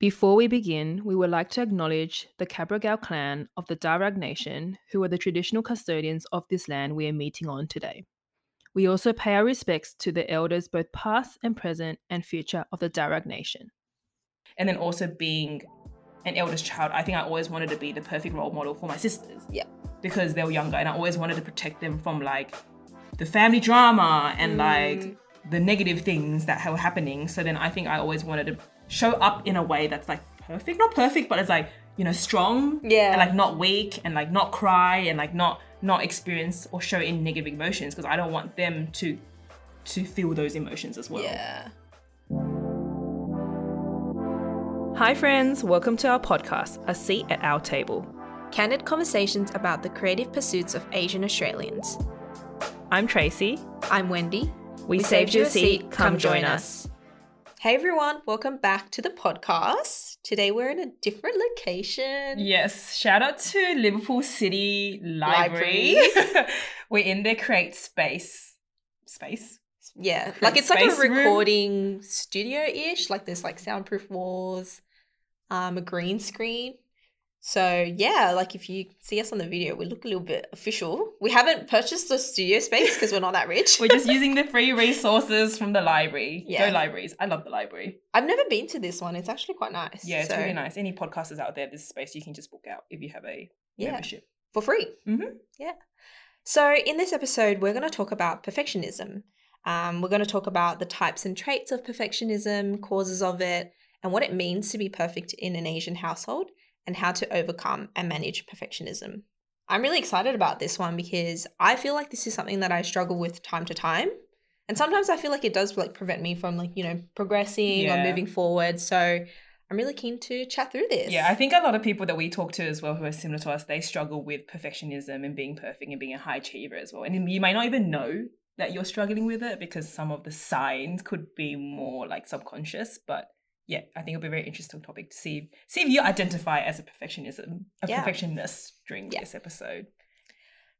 Before we begin, we would like to acknowledge the Cabrogal clan of the Darug Nation, who are the traditional custodians of this land we are meeting on today. We also pay our respects to the elders, both past and present and future, of the Darug Nation. And then also being an eldest child, I think I always wanted to be the perfect role model for my sisters. Yeah. Because they were younger and I always wanted to protect them from like the family drama and like mm. the negative things that were happening. So then I think I always wanted to show up in a way that's like perfect, not perfect, but it's like, you know, strong. Yeah. And like not weak and like not cry and like not not experience or show any negative emotions because I don't want them to to feel those emotions as well. Yeah. Hi, friends. Welcome to our podcast, A Seat at Our Table. Candid conversations about the creative pursuits of Asian Australians. I'm Tracy. I'm Wendy. We, saved you a seat. Come join us. Hey everyone, welcome back to the podcast. Today we're in a different location. Yes, shout out to Liverpool City Library. We're in their create space. Space? Yeah, Create like it's like a room. recording studio ish. Like there's like soundproof walls, um, a green screen. So yeah, like if you see us on the video, we look a little bit official. We haven't purchased a studio space because we're not that rich. We're just using the free resources from the library. Yeah. Go libraries. I love the library. I've never been to this one. It's actually quite nice. Yeah, it's So, really nice. Any podcasters out there, there's space you can just book out if you have a Yeah, membership. for free. Mhm. Yeah. So in this episode, we're going to talk about perfectionism. Um, we're going to talk about the types and traits of perfectionism, causes of it, and what it means to be perfect in an Asian household, and how to overcome and manage perfectionism. I'm really excited about this one because I feel like this is something that I struggle with time to time. And sometimes I feel like it does like prevent me from like, you know, progressing or moving forward. So I'm really keen to chat through this. Yeah, I think a lot of people that we talk to as well who are similar to us, they struggle with perfectionism and being perfect and being a high achiever as well. And you might not even know that you're struggling with it because some of the signs could be more like subconscious. But yeah, I think it'll be a very interesting topic to see see if you identify as a perfectionism, a Yeah. perfectionist during Yeah. this episode.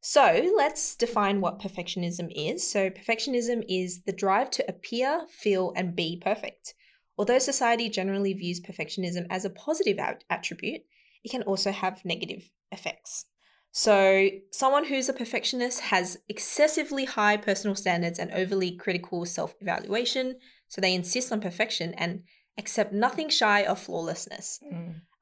So let's define what perfectionism is. So, perfectionism is the drive to appear, feel, and be perfect. Although society generally views perfectionism as a positive at- attribute, it can also have negative effects. So, someone who's a perfectionist has excessively high personal standards and overly critical self evaluation. So, they insist on perfection and accept nothing shy of flawlessness.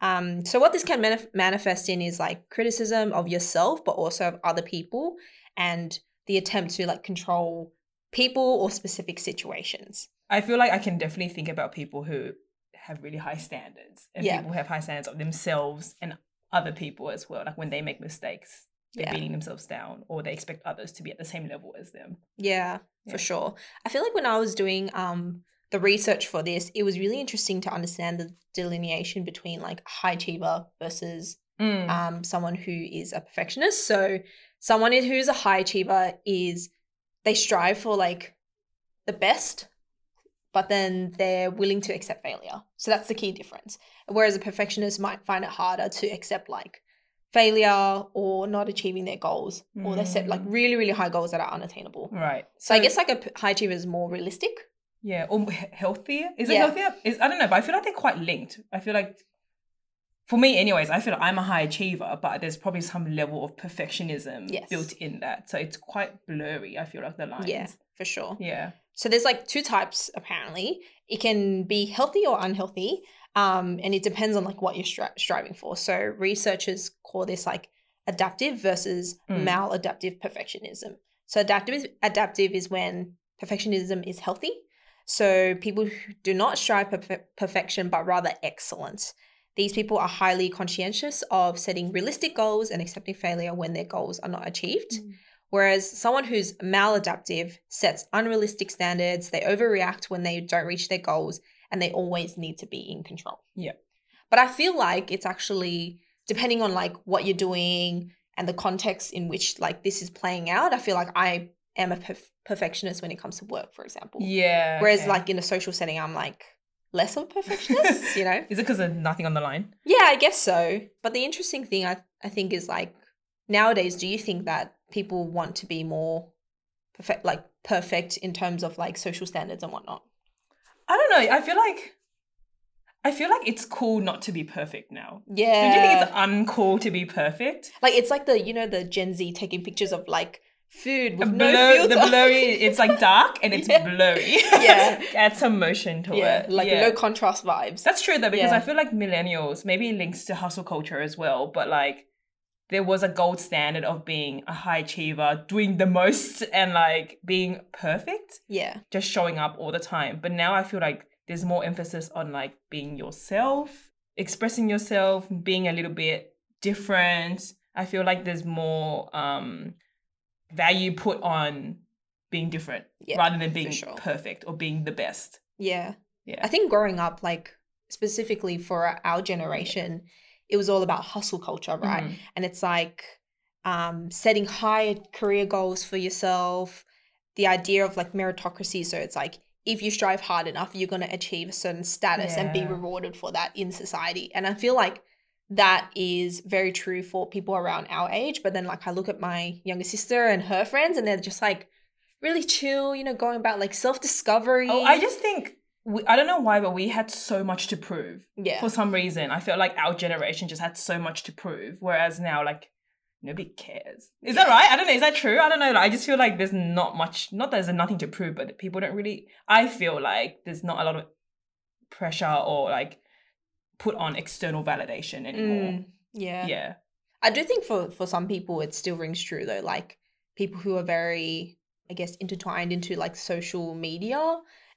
Um, so what this can manif- manifest in is like criticism of yourself, but also of other people, and the attempt to like control people or specific situations. I feel like I can definitely think about people who have really high standards and Yeah. people who have high standards of themselves and other people as well. Like when they make mistakes, they're Yeah. beating themselves down or they expect others to be at the same level as them. Yeah, Yeah. for sure. I feel like when I was doing um the research for this, it was really interesting to understand the delineation between like high achiever versus Mm. um, someone who is a perfectionist. So someone who's a high achiever is they strive for like the best, but then they're willing to accept failure. So that's the key difference. Whereas a perfectionist might find it harder to accept like failure or not achieving their goals, or they set like Mm. really really high goals that are unattainable. right. So I guess like a high achiever is more realistic. Yeah, or healthier. Is it Yeah. healthier? Is I don't know, but I feel like they're quite linked. I feel like for me anyways, I feel like I'm a high achiever, but there's probably some level of perfectionism Yes. built in that. So it's quite blurry, I feel like the lines. Yeah, for sure. Yeah. So there's like two types apparently. It can be healthy or unhealthy, um, and it depends on like what you're stri- striving for. So researchers call this like adaptive versus Mm. maladaptive perfectionism. So adaptive adaptive is when perfectionism is healthy. So people who do not strive for perfe- perfection but rather excellence. These people are highly conscientious of setting realistic goals and accepting failure when their goals are not achieved. Mm. Whereas someone who's maladaptive sets unrealistic standards, they overreact when they don't reach their goals, and they always need to be in control. Yeah. But I feel like it's actually depending on like what you're doing and the context in which like this is playing out. I feel like I am a perf- perfectionist when it comes to work, for example. Yeah. Whereas okay. like in a social setting, I'm like less of a perfectionist, you know? Is it because of nothing on the line? Yeah, I guess so. But the interesting thing I, I think is like nowadays, do you think that people want to be more perfect, like perfect in terms of like social standards and whatnot? I don't know. I feel like I feel like it's cool not to be perfect now. Yeah. Don't you think it's uncool to be perfect? like it's like the you know the Gen Z taking pictures of like food with The no filter. the blurry, it's like dark and it's Yeah. blurry. Yeah. Add some motion to yeah, it. like yeah. no contrast vibes. That's true though, because Yeah. I feel like millennials, maybe it links to hustle culture as well, but like there was a gold standard of being a high achiever, doing the most and like being perfect, Yeah, just showing up all the time. But now I feel like there's more emphasis on like being yourself, expressing yourself, being a little bit different. I feel like there's more um value put on being different Yeah, rather than being sure. perfect or being the best. yeah. Yeah. I think growing up, like specifically for our generation, it was all about hustle culture, right? Mhm. And it's like um, setting high career goals for yourself, the idea of like meritocracy. So it's like if you strive hard enough, you're going to achieve a certain status and be rewarded for that in society. And I feel like that is very true for people around our age. But then, like, I look at my younger sister and her friends, and they're just like really chill, you know, going about like self discovery. Oh, I just think we, I don't know why, but we had so much to prove yeah. for some reason. I felt like our generation just had so much to prove, whereas now, like, nobody cares. Is that right? I don't know. Is that true? I don't know. Like, I just feel like there's not much. Not that there's nothing to prove, but people don't really. I feel like there's not a lot of pressure or like put on external validation anymore. Mm, yeah. Yeah. I do think for for some people it still rings true though. Like people who are very, I guess, intertwined into like social media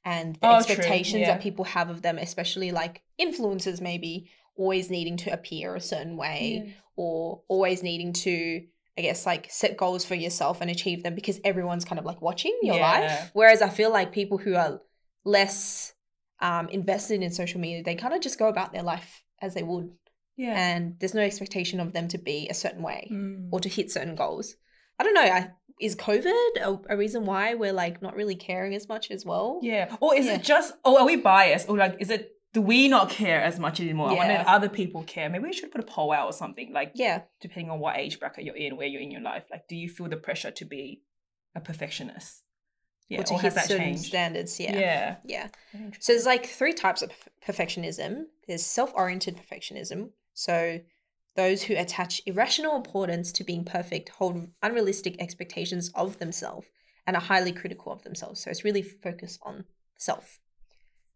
and the Oh, expectations yeah. that people have of them, especially like influencers, maybe always needing to appear a certain way or always needing to, I guess, like set goals for yourself and achieve them because everyone's kind of like watching your Yeah. life. Whereas I feel like people who are less um, invested in social media, they kind of just go about their life as they would Yeah. and there's no expectation of them to be a certain way Mm. or to hit certain goals. I don't know. I, is COVID a, a reason why we're like not really caring as much as well? Yeah. Or is Yeah. it just, oh, are we biased? Or like, is it, do we not care as much anymore? I wonder if other people care. Maybe we should put a poll out or something. Like, Yeah. depending on what age bracket you're in, where you're in your life, like, do you feel the pressure to be a perfectionist? Yeah. or to or hit certain changed? standards. Yeah. Yeah. Yeah. So there's like three types of perfectionism. There's self-oriented perfectionism. So those who attach irrational importance to being perfect hold unrealistic expectations of themselves and are highly critical of themselves. So it's really focused on self.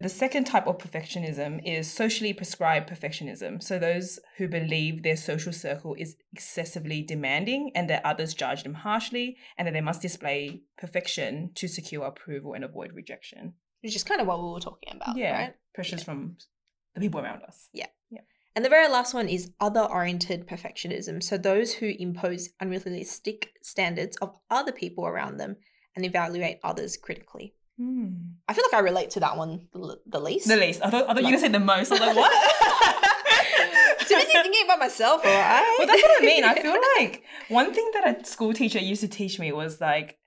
The second type of perfectionism is socially prescribed perfectionism. So, those who believe their social circle is excessively demanding and that others judge them harshly and that they must display perfection to secure approval and avoid rejection. Which is kind of what we were talking about, yeah. right? Pressures from the people around us. Yeah. Yeah. And the very last one is other oriented perfectionism. So those who impose unrealistic standards of other people around them and evaluate others critically. Hmm. I feel like I relate to that one the, the least. The least. I thought, I thought you were going to say the most. I was like, what? Too busy thinking about myself, all right? Well, that's what I mean. I feel like one thing that a school teacher used to teach me was like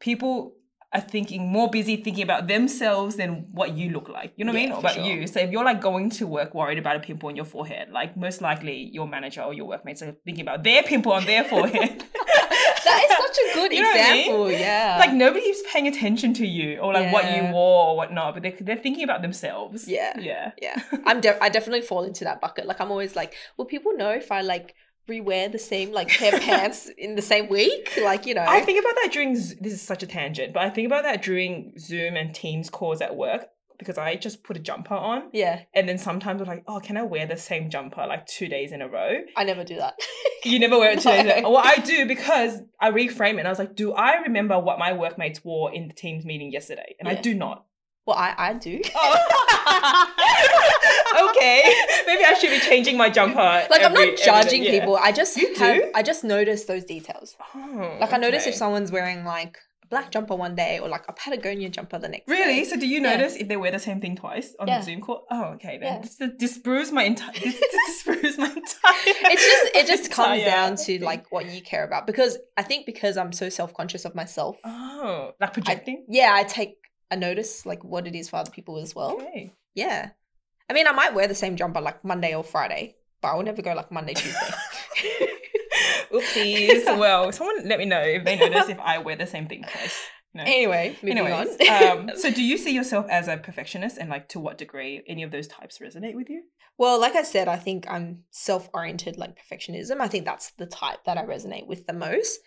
people are thinking more busy thinking about themselves than what you look like. You know what I mean? Or about sure. you. So if you're like going to work worried about a pimple on your forehead, like most likely your manager or your workmates are thinking about their pimple on their forehead. that is such a good You know what I mean? example. Yeah. like nobody's paying attention to you or like what you wore or whatnot, but they're, they're thinking about themselves. Yeah. Yeah. yeah, I'm de- I definitely fall into that bucket. Like I'm always like, will people know if I like rewear the same like pair of pants in the same week? Like you know, I think about that during Z- this is such a tangent, but I think about that during Zoom and Teams calls at work because I just put a jumper on, yeah, and then sometimes I'm like, oh, can I wear the same jumper like two days in a row? I never do that. You never wear it two days. In a No. Well, I do because I reframe it. and I was like, do I remember what my workmates wore in the Teams meeting yesterday? And I do not. Well, I I do. Oh. okay, maybe I should be changing my jumper. like I'm not judging. Yeah. people. I just You have, do? I just notice those details. Oh, Like I notice if someone's wearing like black jumper one day or like a Patagonia jumper the next. Really? day. So do you Yeah. notice if they wear the same thing twice on Yeah. the Zoom call? Oh, okay. Then Yeah. this, this disproves my entire. This, my entire. It's just it just comes down to like what you care about because I think because I'm so self conscious of myself. Oh, like projecting. Yeah, I take a notice like what it is for other people as well. Okay. Yeah. I mean, I might wear the same jumper like Monday or Friday, but I will never go like Monday, Tuesday. Oopsies. well, someone let me know if they notice if I wear the same thing twice. No. Anyway, moving Anyways, on. um, so do you see yourself as a perfectionist, and like to what degree any of those types resonate with you? well, like I said, I think I'm self-oriented, like perfectionism. I think that's the type that I resonate with the most.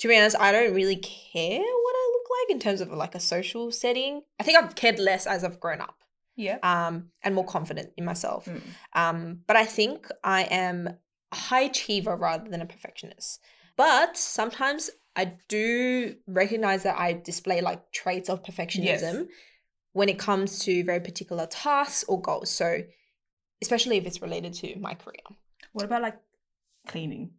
To be honest, I don't really care what I look like in terms of like a social setting. I think I've cared less as I've grown up. Yeah. um, and more confident in myself. Mm. Um, but I think I am a high achiever rather than a perfectionist. But sometimes I do recognize that I display like traits of perfectionism when it comes to very particular tasks or goals. So, especially if it's related to my career. What about like cleaning?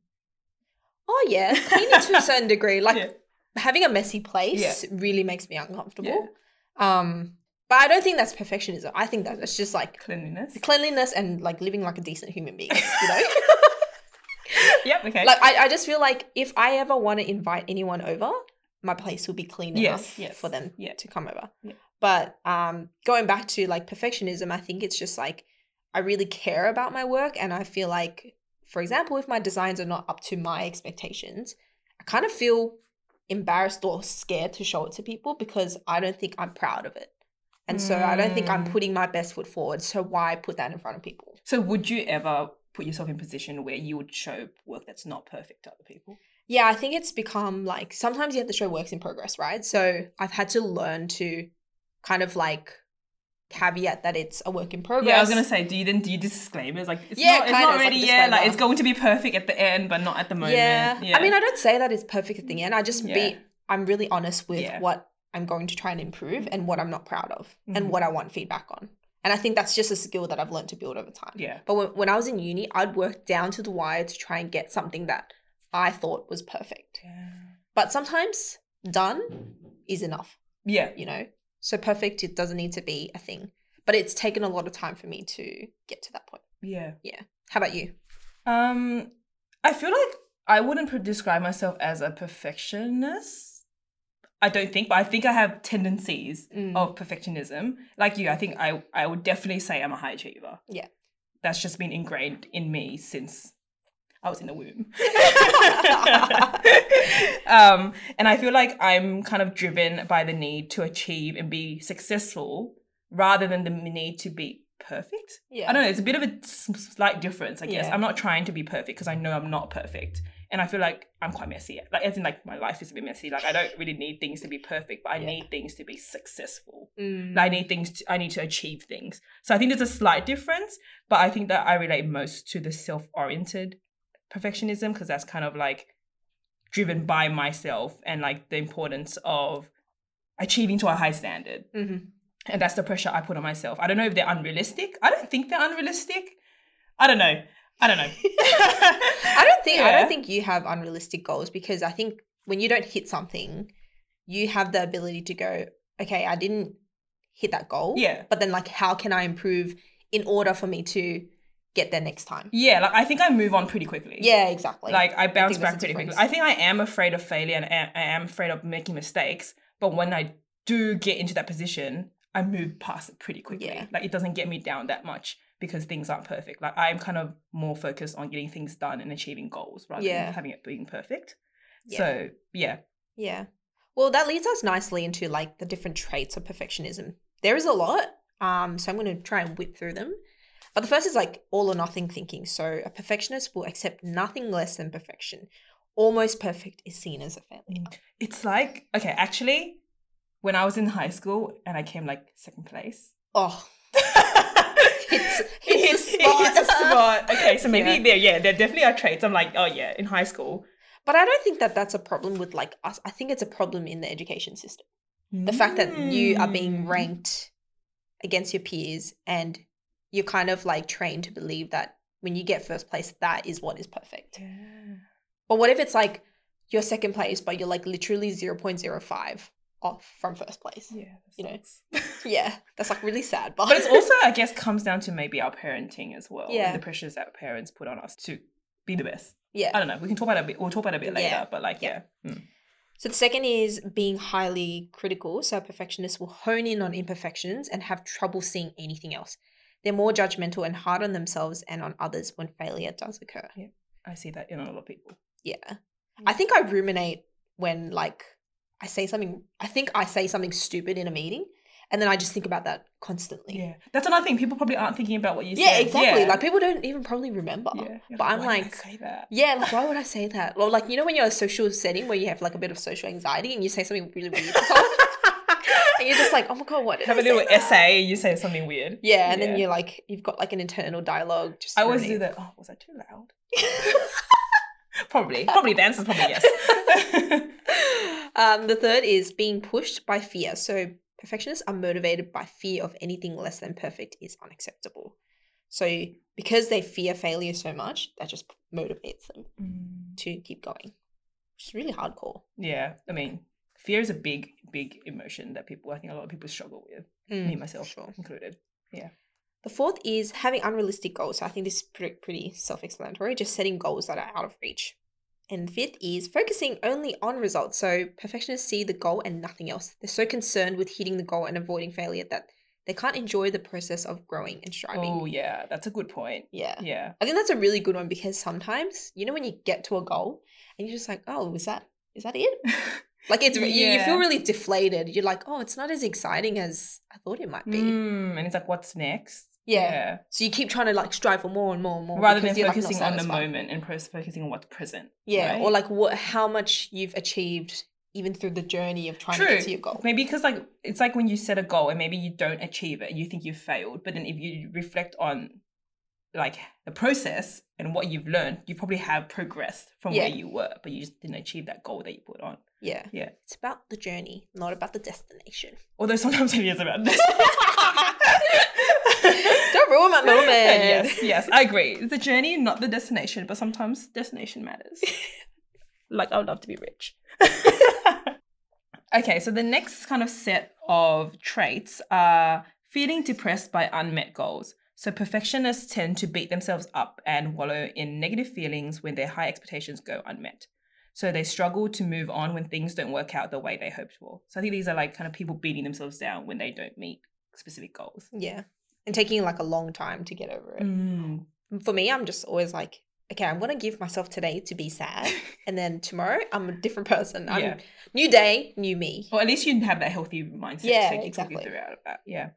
Oh yeah, cleaning to a certain degree. Like Yeah. having a messy place really makes me uncomfortable. Um, but I don't think that's perfectionism. I think that it's just like Cleanliness. cleanliness and like living like a decent human being. You know. Yep. Okay. like I, I just feel like if I ever want to invite anyone over, my place will be clean Yes, enough yes, for them yeah. to come over. Yeah. But um, going back to like perfectionism, I think it's just like I really care about my work, and I feel like, for example, if my designs are not up to my expectations, I kind of feel embarrassed or scared to show it to people because I don't think I'm proud of it. And so I don't think I'm Mm. putting my best foot forward. So why put that in front of people? so would you ever put yourself in a position where you would show work that's not perfect to other people? Yeah, I think it's become like sometimes you have to show works in progress, right? So I've had to learn to kind of like caveat that it's a work in progress. Yeah, I was gonna say, do you then do you disclaimers like it's Yeah, not, it's not it's like ready yet, like it's going to be perfect at the end, but not at the moment. Yeah. yeah. I mean, I don't say that it's perfect at the end. I just Yeah. be I'm really honest with Yeah. what I'm going to try and improve and what I'm not proud of Mhm. and what I want feedback on. And I think that's just a skill that I've learned to build over time. yeah, But when, when I was in uni, I'd work down to the wire to try and get something that I thought was perfect. Yeah. But sometimes done is enough. yeah, you know so perfect it doesn't need to be a thing but it's taken a lot of time for me to get to that point yeah. Yeah. How about you Um, I feel like I wouldn't describe myself as a perfectionist. I don't think, but I think I have tendencies Mm. of perfectionism. Like you, I think I I would definitely say I'm a high achiever. Yeah. That's just been ingrained in me since I was in the womb. um, and I feel like I'm kind of driven by the need to achieve and be successful rather than the need to be perfect. yeah I don't know. It's a bit of a slight difference, I guess. Yeah. I'm not trying to be perfect because I know I'm not perfect, and I feel like I'm quite messy. Like as in, like my life is a bit messy. Like I don't really need things to be perfect, but I Yeah. need things to be successful. Mm. I need things. To, I need to achieve things. So I think there's a slight difference, but I think that I relate most to the self-oriented perfectionism because that's kind of like driven by myself and like the importance of achieving to a high standard Mhm. and that's the pressure I put on myself. I don't know if they're unrealistic. I don't think they're unrealistic. I don't know. I don't know. i don't think i don't think you have unrealistic goals because i think when you don't hit something you have the ability to go okay i didn't hit that goal Yeah. but then like how can i improve in order for me to get there next time Yeah, like I think I move on pretty quickly. yeah exactly Like I bounce think back pretty quickly. I think I am afraid of failure and I I am afraid of making mistakes. But when I do get into that position, I move past it pretty quickly. Yeah. Like it doesn't get me down that much because things aren't perfect. Like I'm kind of more focused on getting things done and achieving goals rather Yeah. than having it being perfect. Yeah. So yeah. Yeah. Well, that leads us nicely into like the different traits of perfectionism. There is a lot. Um, so I'm going to try and whip through them. But the first is like all or nothing thinking. So a perfectionist will accept nothing less than perfection. Almost perfect is seen as a failure. It's like okay, actually, when I was in high school and I came like second place. Oh, it's hits it hits a spot. Okay, so maybe Yeah. there, yeah, there definitely are traits. I'm like, oh yeah, in high school. but I don't think that that's a problem with like us. I think it's a problem in the education system. The fact that you are being Mm. ranked against your peers and you're kind of like trained to believe that when you get first place, that is what is perfect. Yeah. But what if it's like you're second place, but you're like literally 0.05 off from first place? Yeah, You know. Yeah, that's like really sad. But, but it's also, I guess, comes down to maybe our parenting as well. Yeah. The pressures that parents put on us to be the best. yeah. I don't know. We can talk about it a bit. We'll talk about it a bit later. Yeah. But like, yeah. Yeah. Mm. So the second is being highly critical. So perfectionists will hone in on imperfections and have trouble seeing anything else. They're more judgmental and hard on themselves and on others when failure does occur. I see that in a lot of people. Yeah. I think I ruminate when like I say something, I think I say something stupid in a meeting. And then I just think about that constantly. Yeah, that's another thing. People probably aren't thinking about what you say. Yeah, said. exactly. Yeah. Like people don't even probably remember. yeah. You're but I'm "Why like- say that. Yeah, like why would I say that? Or like you know when you're in a social setting where you have like a bit of social anxiety and you say something really weird to someone, and you're just like, oh my god, what? Did Have I a little say that?" essay. You say something weird. Yeah, and then you're like, you've got like an internal dialogue. Just I always running. do that. Oh, was I too loud? probably. Probably the answer's probably yes. um, the third is being pushed by fear. So perfectionists are motivated by fear of anything less than perfect is unacceptable. So because they fear failure so much, that just motivates them Mm. to keep going. It's really hardcore. yeah, I mean, fear is a big, big emotion that people, I think a lot of people struggle with, me Mm, myself sure. included. The fourth is having unrealistic goals. So I think this is pretty, pretty self explanatory, just setting goals that are out of reach. And fifth is focusing only on results. So perfectionists see the goal and nothing else. They're so concerned with hitting the goal and avoiding failure that they can't enjoy the process of growing and striving. Oh, yeah, that's a good point. Yeah. Yeah. I think that's a really good one because sometimes, you know, when you get to a goal and you're just like, oh, is that is that it? Like it's you, you feel really deflated. You're like, oh, it's not as exciting as I thought it might be. Mm, and it's like, what's next? Yeah. So you keep trying to like strive for more and more and more. Rather than you're, like, focusing on the moment and pros- focusing on what's present. Yeah, right? or like what how much you've achieved even through the journey of trying to True. get to your goal. Maybe because like it's like when you set a goal and maybe you don't achieve it, you think you've failed. But then if you reflect on like the process and what you've learned, you probably have progressed from Yeah. where you were, but you just didn't achieve that goal that you put on. Yeah. Yeah. It's about the journey, not about the destination. Although sometimes it is about this. Don't ruin my moment. yes, yes, I agree. It's the journey, not the destination, but sometimes destination matters. like I would love to be rich. okay, so the next kind of set of traits are feeling depressed by unmet goals. So perfectionists tend to beat themselves up and wallow in negative feelings when their high expectations go unmet. So they struggle to move on when things don't work out the way they hoped for. So I think these are like kind of people beating themselves down when they don't meet specific goals. Yeah. And taking like a long time to get over it. Mm. For me, I'm just always like, okay, I'm gonna give myself today to be sad. and then tomorrow I'm a different person. I'm Yeah. new day, new me. Or at least you have that healthy mindset. Yeah, so you exactly. Talking throughout that. Yeah.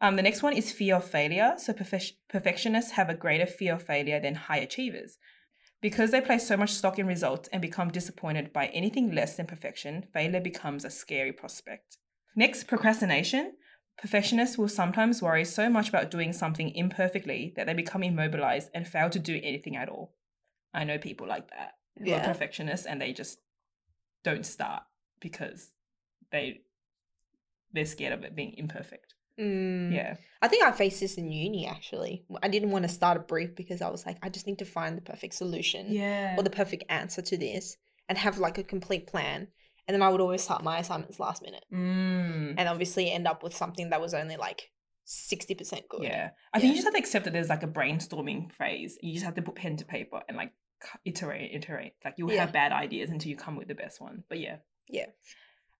Um, the next one is fear of failure. So perfec- perfectionists have a greater fear of failure than high achievers. Because they place so much stock in results and become disappointed by anything less than perfection, failure becomes a scary prospect. Next, procrastination. Perfectionists will sometimes worry so much about doing something imperfectly that they become immobilized and fail to do anything at all. I know people like that who are Yeah. perfectionists and they just don't start because they they're scared of it being imperfect. Mm. Yeah. I think I faced this in uni actually. I didn't want to start a brief because I was like, I just need to find the perfect solution Yeah. or the perfect answer to this and have like a complete plan. And then I would always start my assignments last minute mm. and obviously end up with something that was only like 60% good. Yeah. I think you just have to accept that there's like a brainstorming phase. You just have to put pen to paper and like iterate, iterate. Like you'll Yeah. have bad ideas until you come with the best one. But yeah. Yeah.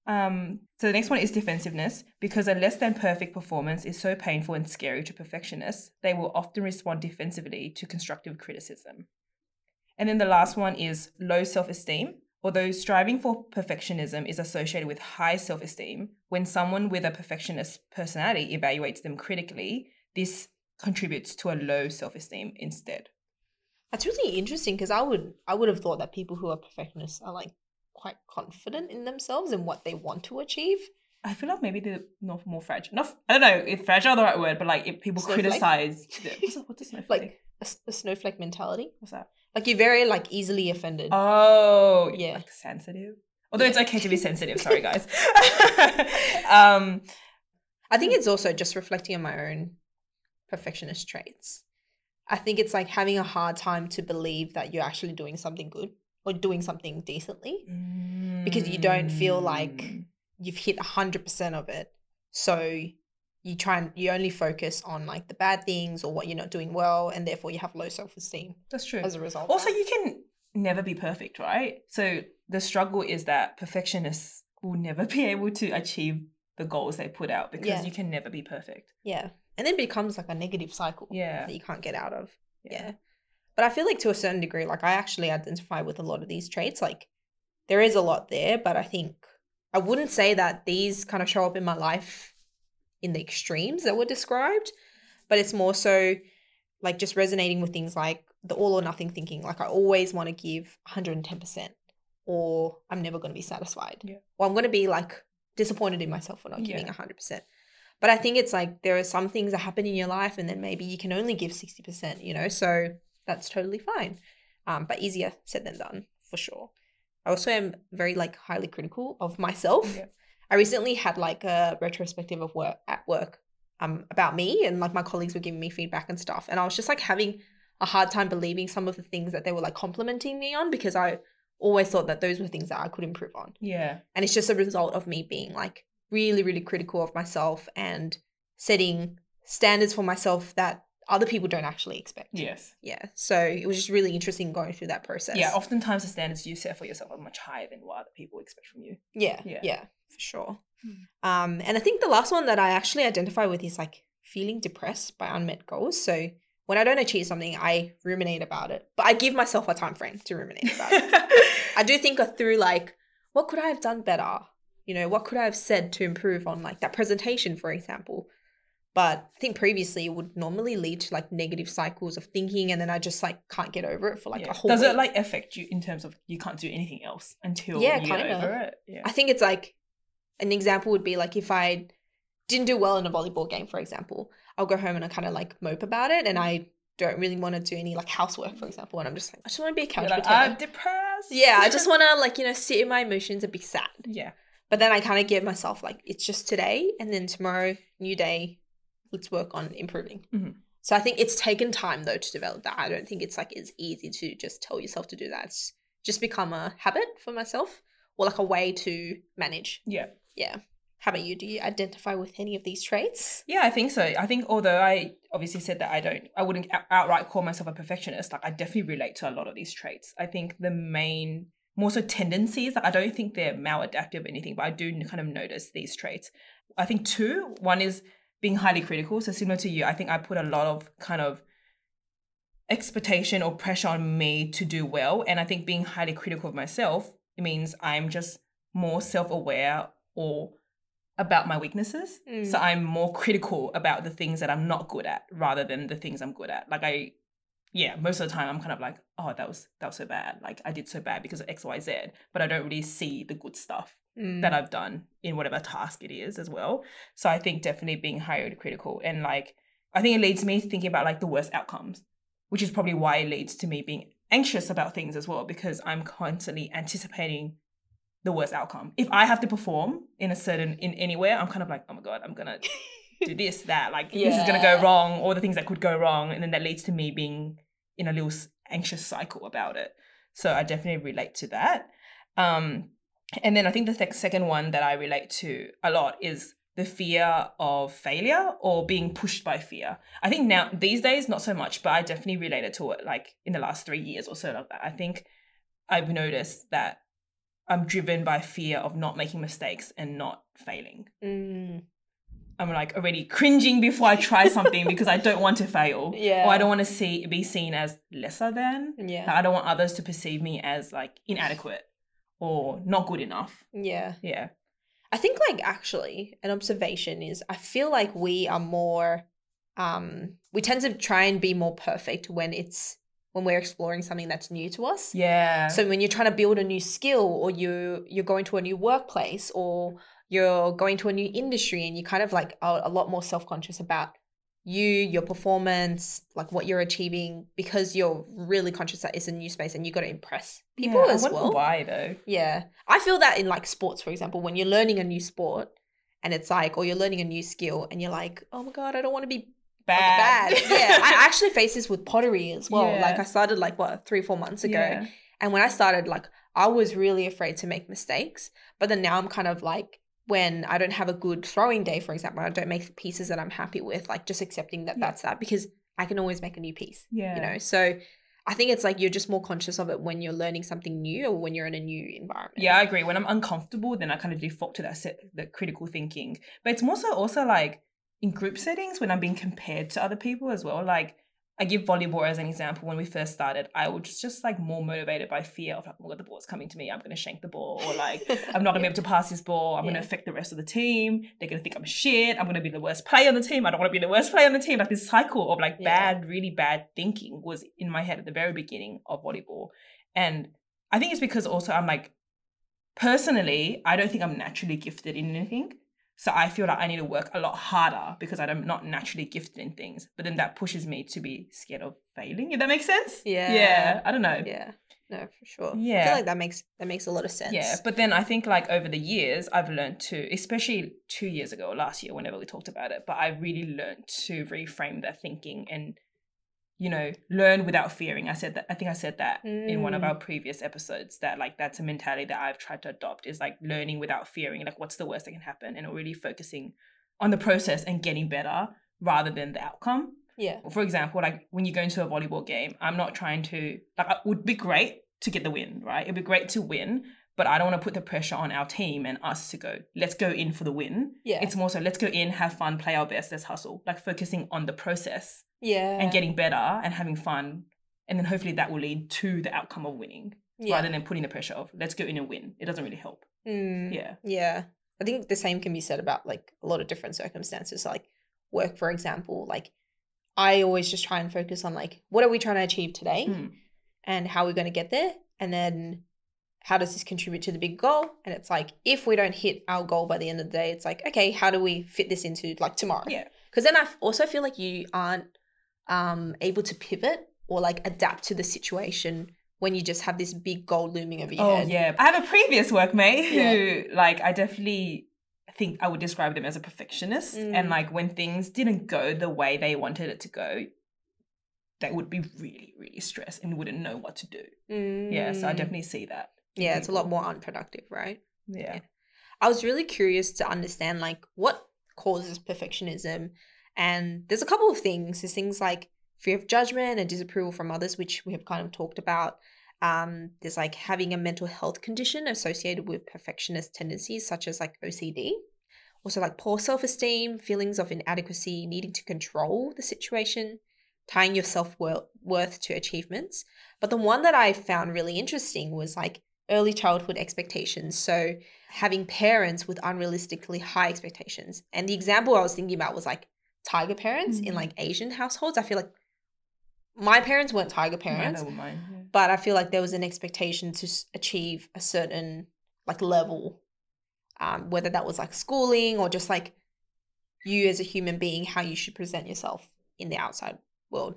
Um, so the next one is defensiveness. Because a less than perfect performance is so painful and scary to perfectionists, they will often respond defensively to constructive criticism. And then the last one is low self esteem. Although striving for perfectionism is associated with high self esteem, when someone with a perfectionist personality evaluates them critically, this contributes to a low self esteem instead. That's really interesting because I would I would have thought that people who are perfectionists are like quite confident in themselves and what they want to achieve. I feel like maybe they're not more fragile. Not, I don't know if fragile is the right word, but like if people Snowflake? criticize, the, what's, a, what's a snowflake? Like a, a snowflake mentality. what's that? Like you're very like easily offended. Oh, Yeah. like sensitive. Although Yeah. it's okay to be sensitive. Sorry, guys. um, I think it's also just reflecting on my own perfectionist traits. I think it's like having a hard time to believe that you're actually doing something good or doing something decently. Because you don't feel like- Mm. You've hit 100% of it. So you try and you only focus on like the bad things or what you're not doing well and therefore you have low self-esteem that's true. as a result. Also, you can never be perfect, right? So the struggle is that perfectionists will never be able to achieve the goals they put out because Yeah. you can never be perfect. yeah. And then it becomes like a negative cycle Yeah. that you can't get out of. Yeah. yeah. But I feel like to a certain degree, like I actually identify with a lot of these traits. Like there is a lot there, but I think I wouldn't say that these kind of show up in my life in the extremes that were described, but it's more so like just resonating with things like the all or nothing thinking. Like I always want to give 110%, or I'm never going to be satisfied. Yeah. Or I'm going to be like disappointed in myself for not giving Yeah. 100%. But I think it's like there are some things that happen in your life, and then maybe you can only give 60%, you know? So that's totally fine. Um, but easier said than done for sure. I also am very like highly critical of myself. Yeah. I recently had like a retrospective of work at work um about me and like my colleagues were giving me feedback and stuff and I was just like having a hard time believing some of the things that they were like complimenting me on because I always thought that those were things that I could improve on. Yeah. And it's just a result of me being like really really critical of myself and setting standards for myself that other people don't actually expect. Yes. Yeah. So it was just really interesting going through that process. Yeah. Oftentimes the standards you set for yourself are much higher than what other people expect from you. Yeah, Yeah. yeah, for sure. Hmm. Um, and I think the last one that I actually identify with is like feeling depressed by unmet goals. So when I don't achieve something, I ruminate about it, but I give myself a time frame to ruminate about it. I do think through like, what could I have done better? You know, what could I have said to improve on like that presentation, for example? But I think previously it would normally lead to like negative cycles of thinking, and then I just like can't get over it for like Yeah. a whole. Does it like affect you in terms of you can't do anything else until Yeah, you get over it? Yeah. I think it's like an example would be like if I didn't do well in a volleyball game, for example, I'll go home and I kind of like mope about it, and I don't really want to do any like housework, for example, and I'm just like, I just want to be a couch like, potato. I'm depressed. yeah, I just want to like you know sit in my emotions and be sad. Yeah. But then I kind of give myself like it's just today, and then tomorrow, new day, let's work on improving. Mhm. So I think it's taken time though to develop that. I don't think it's like it's easy to just tell yourself to do that. It's just become a habit for myself, or like a way to manage. Yeah. Yeah. How about you? Do you identify with any of these traits? Yeah, I think so. I think although I obviously said that I don't, I wouldn't outright call myself a perfectionist. Like I definitely relate to a lot of these traits. I think the main, more so tendencies. Like I don't think they're maladaptive or anything, but I do kind of notice these traits. I think two. One is being highly critical. So similar to you, I think I put a lot of kind of expectation or pressure on me to do well, and I think being highly critical of myself means I'm just more self-aware or about my weaknesses. Mm. So I'm more critical about the things that I'm not good at rather than the things I'm good at. Like I yeah, most of the time I'm kind of like, oh, that was that was so bad. Like I did so bad because of XYZ, but I don't really see the good stuff Mm. that I've done in whatever task it is as well. So I think definitely being highly critical and like I think it leads me to thinking about like the worst outcomes, which is probably why it leads to me being anxious about things as well because I'm constantly anticipating the worst outcome. If I have to perform in a certain in anywhere, I'm kind of like, oh my god, I'm gonna do this, that, like this is gonna go wrong, all the things that could go wrong, and then that leads to me being in a little anxious cycle about it. So I definitely relate to that. Um, and then I think the sec- second one that I relate to a lot is the fear of failure or being pushed by fear. I think now these days not so much, but I definitely related to it like in the last three years or so like that. I think I've noticed that I'm driven by fear of not making mistakes and not failing. Mm. I'm like already cringing before I try something because I don't want to fail. Yeah. Or I don't want to see be seen as lesser than. Yeah. Like, I don't want others to perceive me as like inadequate or not good enough. Yeah. Yeah. I think like actually an observation is I feel like we are more um we tend to try and be more perfect when it's when we're exploring something that's new to us. Yeah. So when you're trying to build a new skill or you you're going to a new workplace or you're going to a new industry and you kind of like are a lot more self-conscious about you, your performance, like what you're achieving because you're really conscious that it's a new space and you got to impress people Yeah, I as well. Why though? Yeah. I feel that in like sports, for example, when you're learning a new sport and it's like, or you're learning a new skill and you're like, oh my God, I don't want to be Bad. bad. yeah. I actually face this with pottery as well. Yeah. Like I started like what, three, four months ago. Yeah. And when I started, like I was really afraid to make mistakes. But then now I'm kind of like, when I don't have a good throwing day, for example, I don't make pieces that I'm happy with, like just accepting that Yeah. that's that because I can always make a new piece Yeah. you know so i think it's like you're just more conscious of it when you're learning something new or when you're in a new environment Yeah, I agree. When I'm uncomfortable, then I kind of default to that set, the critical thinking. But it's more so also like in group settings when I'm being compared to other people as well. Like I give volleyball as an example. When we first started, I was just, just like more motivated by fear of like, oh, my god, the ball's coming to me. I'm going to shank the ball, or like, I'm not going to be able to pass this ball. I'm gonna affect the rest of the team. They're going to think I'm shit. I'm going to be the worst player on the team. I don't want to be the worst player on the team. Like this cycle of like Yeah. bad, really bad thinking was in my head at the very beginning of volleyball, and I think it's because also I'm like, personally, I don't think I'm naturally gifted in anything. So I feel like I need to work a lot harder because I'm not naturally gifted in things. But then that pushes me to be scared of failing. If that makes sense. Yeah. Yeah. I don't know. Yeah. No, for sure. Yeah. I feel like that makes that makes a lot of sense. Yeah, but then I think like over the years, I've learned to, especially two years ago last year, whenever we talked about it, but I really learned to reframe that thinking and, you know, learn without fearing. I said that, I think I said that in one of Mm. our previous episodes that like that's a mentality that I've tried to adopt is like learning without fearing, like what's the worst that can happen and really focusing on the process and getting better rather than the outcome Yeah. for example, like when you go into a volleyball game, I'm not trying to like it would be great to get the win, right? It'd be great to win, but I don't want to put the pressure on our team and us to go, let's go in for the win. Yeah. It's more so let's go in, have fun, play our best, let's hustle. Like focusing on the process yeah. and getting better and having fun. And then hopefully that will lead to the outcome of winning. yeah. Rather than putting the pressure of let's go in and win. It doesn't really help. Mm. Yeah. Yeah. I think the same can be said about like a lot of different circumstances, like work, for example. Like, I always just try and focus on like, what are we trying to achieve today Mm. and how we're going to get there? And then how does this contribute to the big goal? And it's like, if we don't hit our goal by the end of the day, it's like, okay, how do we fit this into like tomorrow? Yeah. Because then I also feel like you aren't um, able to pivot or like adapt to the situation when you just have this big goal looming over your Oh head. yeah, I have a previous workmate Yeah. who, like, I definitely think I would describe them as a perfectionist, Mm. and like when things didn't go the way they wanted it to go, they would be really, really stressed and wouldn't know what to do. Yeah, so I Mm. definitely see that. Yeah, it's a lot more unproductive, right? Yeah. Yeah. I was really curious to understand like what causes perfectionism. And there's a couple of things. There's things like fear of judgment and disapproval from others, which we have kind of talked about. Um, there's like having a mental health condition associated with perfectionist tendencies, such as like OCD. Also, like poor self esteem, feelings of inadequacy, needing to control the situation, tying your self worth to achievements. But the one that I found really interesting was like early childhood expectations. So, having parents with unrealistically high expectations. And the example I was thinking about was like tiger parents in Mhm. like Asian households. I feel like my parents weren't tiger parents, yeah. but I feel like there was an expectation to achieve a certain like level, um, whether that was like schooling or just like you as a human being, how you should present yourself in the outside world.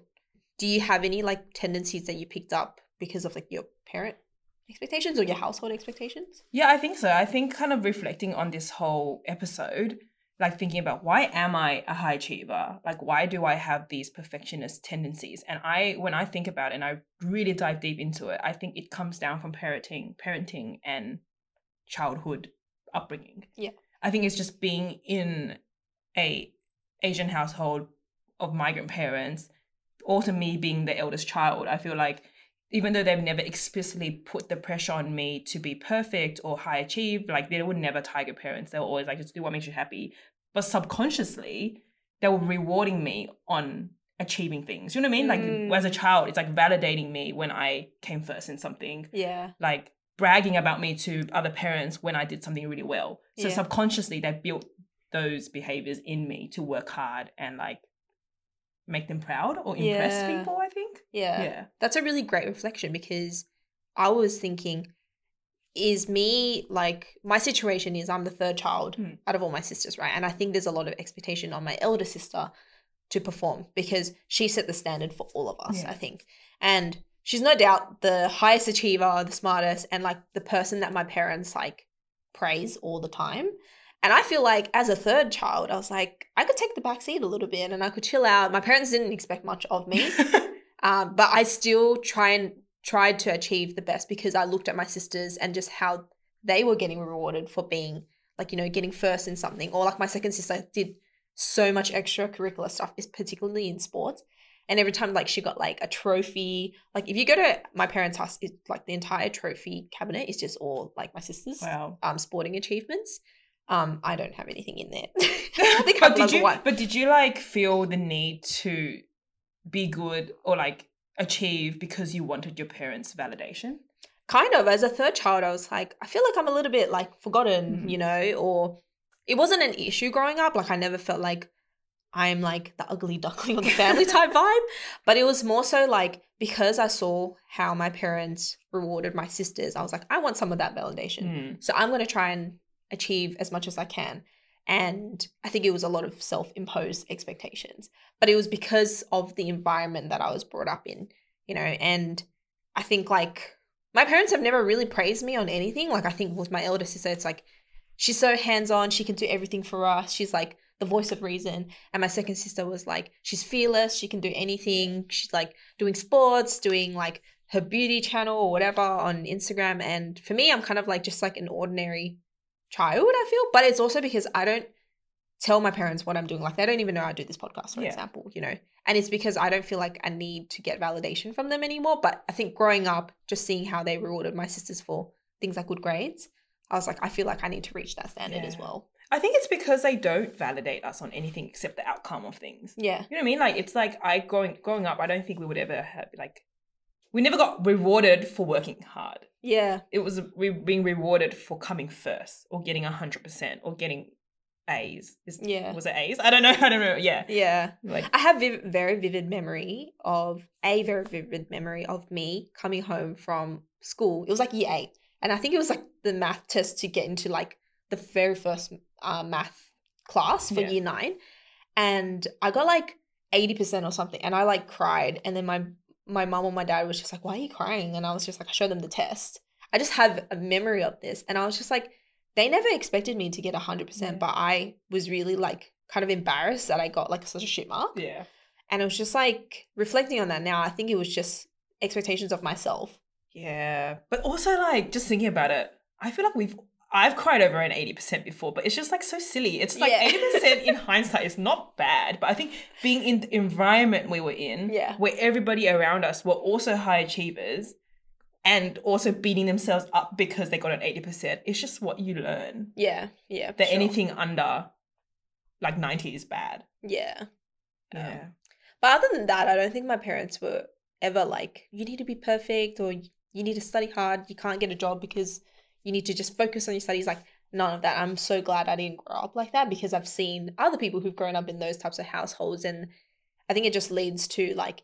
Do you have any like tendencies that you picked up because of like your parent expectations or your household expectations? Yeah, I think so. I think kind of reflecting on this whole episode, like thinking about why am I a high achiever? Like why do I have these perfectionist tendencies? And I when I think about it and I really dive deep into it, I think it comes down from parenting, parenting and childhood upbringing. Yeah. I think it's just being in a Asian household of migrant parents, also me being the eldest child. I feel like even though they've never explicitly put the pressure on me to be perfect or high achieve, like they were never tiger parents. They were always like, just do what makes you happy. But subconsciously, they were rewarding me on achieving things. You know what I mean? Mm. Like as a child, it's like validating me when I came first in something, Yeah. like bragging about me to other parents when I did something really well. So Yeah. subconsciously, they built those behaviors in me to work hard and like make them proud or impress Yeah. people, I think. Yeah. Yeah. That's a really great reflection because I was thinking, is me like my situation is I'm the third child Hmm. out of all my sisters, right? And I think there's a lot of expectation on my elder sister to perform because she set the standard for all of us, Yeah. I think. And she's no doubt the highest achiever, the smartest, and like the person that my parents like praise all the time. And I feel like as a third child, I was like, I could take the back seat a little bit and I could chill out. My parents didn't expect much of me. Um, but I still try and tried to achieve the best because I looked at my sisters and just how they were getting rewarded for being like you know getting first in something or like my second sister did so much extracurricular stuff is particularly in sports and every time like she got like a trophy like if you go to my parents house it's like the entire trophy cabinet is just all like my sisters wow. um sporting achievements um i don't have anything in there i think but did you one but did you like feel the need to be good or like achieve because you wanted your parents' validation? kind of as a third child i was like i feel like i'm a little bit like forgotten Mhm. you know or it wasn't an issue growing up like i never felt like i'm like the ugly duckling of the family type vibe but it was more so like because i saw how my parents rewarded my sisters i was like i want some of that validation Mm. so i'm going to try and achieve as much as i can. And i think it was a lot of self-imposed expectations but it was because of the environment that i was brought up in you know and i think like my parents have never really praised me on anything. Like i think with my elder sister it's like she's so hands-on she can do everything for us. She's like the voice of reason. And my second sister was like she's fearless. She can do anything. She's like doing sports doing like her beauty channel or whatever on instagram. And for me i'm kind of like just like an ordinary child i feel but it's also because i don't tell my parents what i'm doing like they don't even know i do this podcast for Yeah. example you know and it's because i don't feel like i need to get validation from them anymore but i think growing up just seeing how they rewarded my sisters for things like good grades i was like i feel like i need to reach that standard as well I think it's because they don't validate us on anything except the outcome of things. yeah You know what I mean? Like it's like I growing growing up, I don't think we would ever have like we never got rewarded for working hard. yeah It was we being rewarded for coming first or getting hundred percent or getting A's. Is, Yeah. Was it A's? I don't know. I don't know. Yeah. yeah Like I have viv- very vivid memory of a very vivid memory of me coming home from school. It was like year eight, and I think it was like the math test to get into like the very first uh, math class for Yeah. year nine, and I got like eighty percent or something, and I like cried, and then my my mom or my dad was just like, "Why are you crying?" And I was just like, I showed them the test. I just have a memory of this, and I was just like, they never expected me to get hundred percent, Yeah. but I was really like kind of embarrassed that I got like such a shit mark. yeah. And it was just like reflecting on that now, I think it was just expectations of myself. Yeah. But also like just thinking about it, I feel like we've I've cried over an 80% before, but it's just like so silly. It's like Yeah. 80% in hindsight is not bad, but I think being in the environment we were in, Yeah. where everybody around us were also high achievers and also beating themselves up because they got an 80%, it's just what you learn. Yeah, yeah. That sure. anything under like 90 is bad. Yeah. Yeah. Um, But other than that, I don't think my parents were ever like, you need to be perfect or you need to study hard. You can't get a job because you need to just focus on your studies. Like, none of that. I'm so glad I didn't grow up like that because I've seen other people who've grown up in those types of households. And I think it just leads to like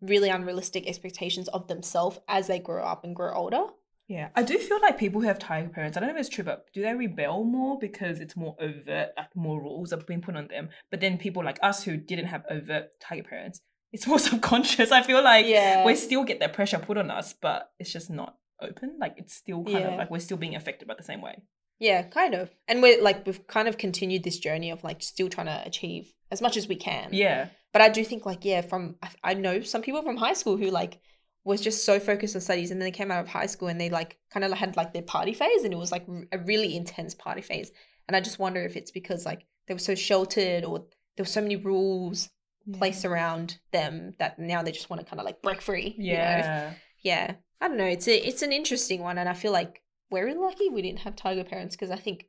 really unrealistic expectations of themselves as they grow up and grow older. Yeah, I do feel like people who have tiger parents, I don't know if it's true, but do they rebel more because it's more overt, like more rules are being put on them? But then people like us who didn't have overt tiger parents, it's more subconscious. I feel like Yeah. we still get that pressure put on us, but it's just not open. Like it's still kind Yeah. of like we're still being affected by the same way. Yeah, kind of. And we're like, we've kind of continued this journey of like still trying to achieve as much as we can. Yeah, But I do think like, yeah, from, I, I know some people from high school who like was just so focused on studies and then they came out of high school and they like kind of had like their party phase and it was like a really intense party phase. And I just wonder if it's because like they were so sheltered or there were so many rules placed around them that now they just want to kind of like break free. you know? Yeah, yeah i don't know it's a it's an interesting one and i feel like we're lucky we didn't have tiger parents because i think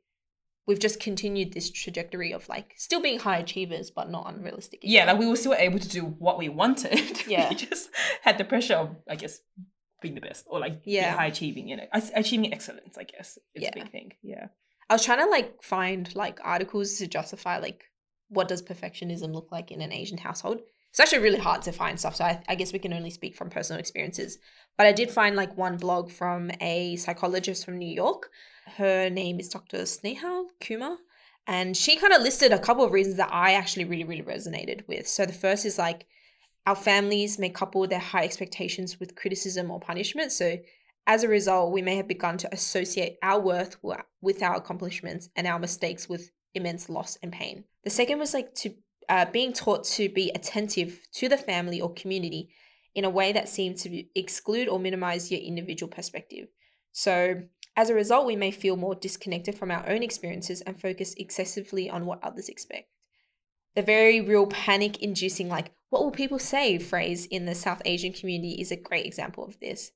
we've just continued this trajectory of like still being high achievers but not unrealistic yeah. Like we were still able to do what we wanted. Yeah. we just had the pressure of, I guess, being the best or like Yeah. yeah. high achieving. You know, achieving excellence. I guess it's Yeah. a big thing. Yeah. i was trying to like find like articles to justify like what does perfectionism look like in an asian household it's actually really hard to find stuff so I, I guess we can only speak from personal experiences. But i did find like one blog from a psychologist from new york. Her name is dr snehal kumar and she kind of listed a couple of reasons that i actually really really resonated with. So the first is like our families may couple their high expectations with criticism or punishment. So as a result we may have begun to associate our worth with our accomplishments and our mistakes with immense loss and pain. The second was like to uh, being taught to be attentive to the family or community in a way that seemed to exclude or minimize your individual perspective. So, as a result, we may feel more disconnected from our own experiences and focus excessively on what others expect. The very real panic inducing, like, what will people say phrase in the South Asian community is a great example of this.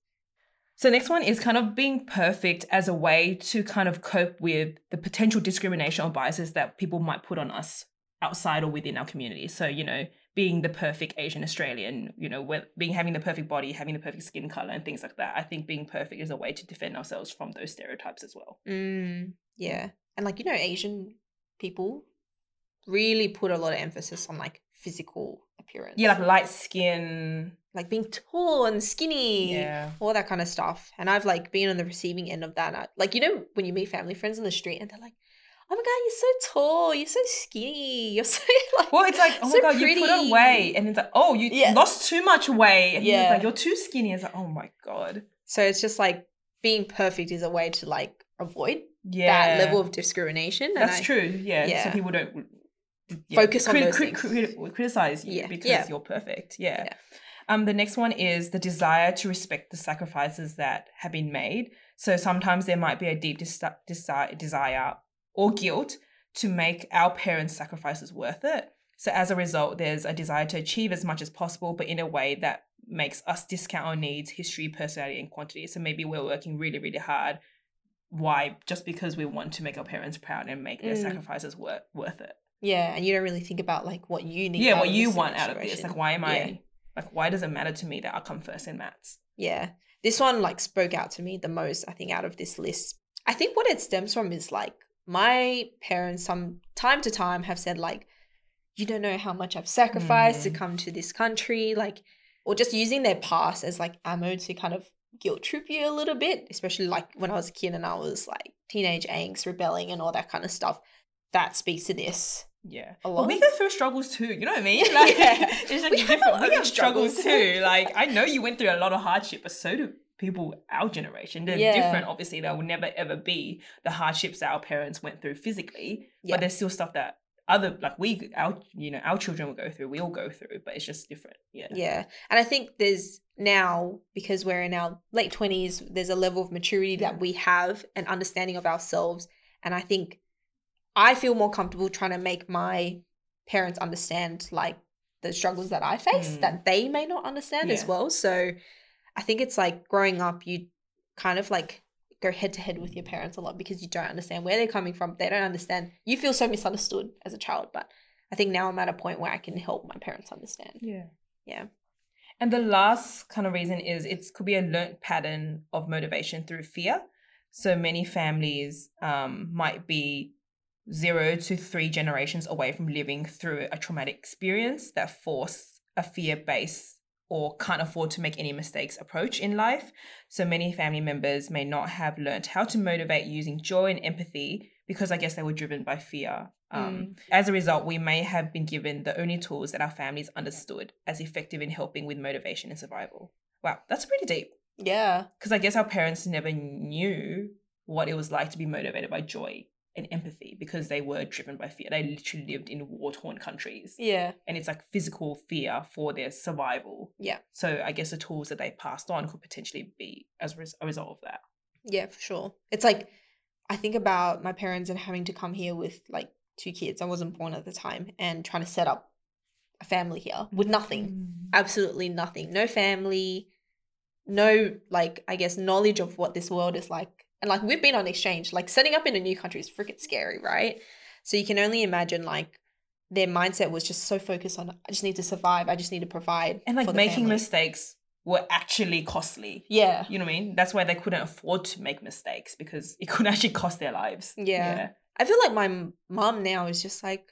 So next one is kind of being perfect as a way to kind of cope with the potential discrimination or biases that people might put on us outside or within our community. So, you know, being the perfect Asian Australian, you know, being having the perfect body, having the perfect skin color, and things like that. I think being perfect is a way to defend ourselves from those stereotypes as well. Mm, yeah. And like, you know, Asian people really put a lot of emphasis on like physical appearance. Yeah, like light skin. Like being tall and skinny. Yeah. All that kind of stuff. And I've like been on the receiving end of that. I- Like, you know, when you meet family friends on the street and they're like, oh my God, you're so tall. You're so skinny. You're so like. Well, it's like, oh so my god, you put on weight, and it's like, oh, you Yeah. lost too much weight, and Yeah. it's like you're too skinny. It's like, oh my god, So it's just like being perfect is a way to like avoid yeah, that level of discrimination. That's I- true. Yeah. yeah. So people don't yeah, Focus on those things. criticize you because you're perfect. Yeah. Um, the next one is the desire to respect the sacrifices that have been made. So sometimes there might be a deep desi- desire or guilt to make our parents' sacrifices worth it. So as a result, there's a desire to achieve as much as possible, but in a way that makes us discount our needs, history, personality, and quantity. So maybe we're working really, really hard. Why? Just because we want to make our parents proud and make their Mm. sacrifices worth worth it. Yeah. And you don't really think about like what you need. Yeah, what you want out of this. situation. Like, why am Yeah. I? Like, why does it matter to me that I come first in maths? Yeah. This one like spoke out to me the most, I think, out of this list. I think what it stems from is like my parents some time to time have said like, you don't know how much I've sacrificed to Mm. come to this country, like or just using their past as like ammo to kind of guilt trip you a little bit, especially like when I was a kid and I was like teenage angst, rebelling and all that kind of stuff. That speaks to this. Yeah. A But we go through struggles too. You know what I mean? Like, Yeah. it's like We have different. our We have struggles struggles. too. Like, I know you went through a lot of hardship, but so do people our generation. They're Yeah. different. Obviously, there will never ever be the hardships that our parents went through physically. Yeah. But there's still stuff that other like we our you know our children will go through. We all go through, but it's just different. Yeah. Yeah. And I think there's now, because we're in our late 20s, there's a level of maturity that we have and understanding of ourselves. And I think I feel more comfortable trying to make my parents understand like the struggles that I face Mm. that they may not understand as well. So I think it's like growing up, you kind of like go head to head with your parents a lot because you don't understand where they're coming from. They don't understand. You feel so misunderstood as a child, but I think now I'm at a point where I can help my parents understand. Yeah. Yeah. And the last kind of reason is it could be a learnt pattern of motivation through fear. So many families um, might be zero to three generations away from living through a traumatic experience that force a fear based or can't afford to make any mistakes approach in life. So many family members may not have learnt how to motivate using joy and empathy because I guess they were driven by fear. Um, As a result, we may have been given the only tools that our families understood as effective in helping with motivation and survival. Wow, that's pretty deep. Yeah. Because I guess our parents never knew what it was like to be motivated by joy and empathy because they were driven by fear. They literally lived in war torn countries. Yeah. And it's like physical fear for their survival. Yeah. So I guess the tools that they passed on could potentially be as a res- a result of that. Yeah, for sure. It's like I think about my parents and having to come here with like two kids. I wasn't born at the time and trying to set up a family here with nothing. Mm. Absolutely nothing. No family, no like I guess knowledge of what this world is like. And like we've been on exchange. Like setting up in a new country is freaking scary, right? So you can only imagine like their mindset was just so focused on I just need to survive. I just need to provide. And like making family." mistakes were actually costly. Yeah. You know what I mean? That's why they couldn't afford to make mistakes because it could actually cost their lives. Yeah. I feel like my mom now is just like,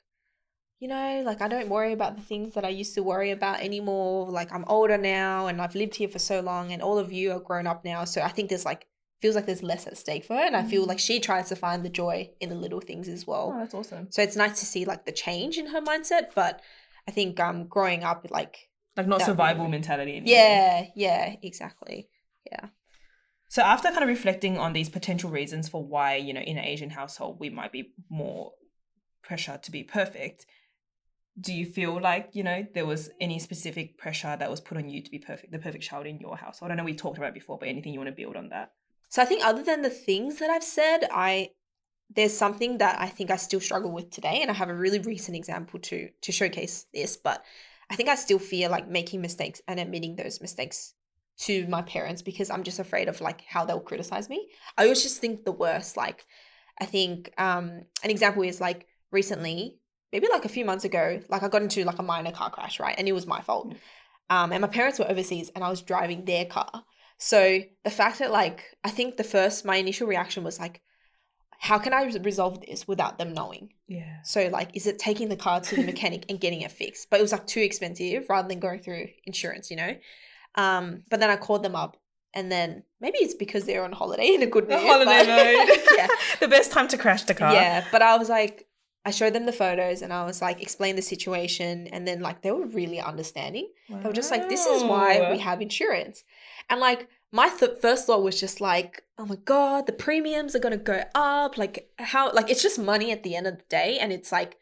you know, like I don't worry about the things that I used to worry about anymore. Like I'm older now and I've lived here for so long and all of you are grown up now. So I think there's like, feels like there's less at stake for her. And I feel Mm. like she tries to find the joy in the little things as well. Oh, that's awesome. So it's nice to see like the change in her mindset. But I think um growing up, like, Like not survival really- mentality. anymore. yeah, yeah, exactly. Yeah. So after kind of reflecting on these potential reasons for why, you know, in an Asian household we might be more pressure to be perfect, do you feel like, you know, there was any specific pressure that was put on you to be perfect, the perfect child in your household? I know we talked about it before, but anything you want to build on that? So I think other than the things that I've said, I there's something that I think I still struggle with today, and I have a really recent example to to showcase this. But I think I still fear like making mistakes and admitting those mistakes to my parents because I'm just afraid of like how they'll criticize me. I always just think the worst. Like I think um an example is like recently maybe like a few months ago, like I got into like a minor car crash, right? And it was my fault. Um, and my parents were overseas and I was driving their car. So the fact that like I think the first my initial reaction was like, how can I resolve this without them knowing? Yeah. So like, is it taking the car to the mechanic and getting it fixed? But it was like too expensive rather than going through insurance, you know. Um, but then I called them up, and then maybe it's because they're on holiday in a good mood. The holiday mode. yeah, the best time to crash the car. yeah. But I was like, I showed them the photos, and I was like, explain the situation, and then like they were really understanding. They were just like, this is why we have insurance, and like my th- first thought was just like, oh my god, the premiums are gonna go up. Like how? Like it's just money at the end of the day, and it's like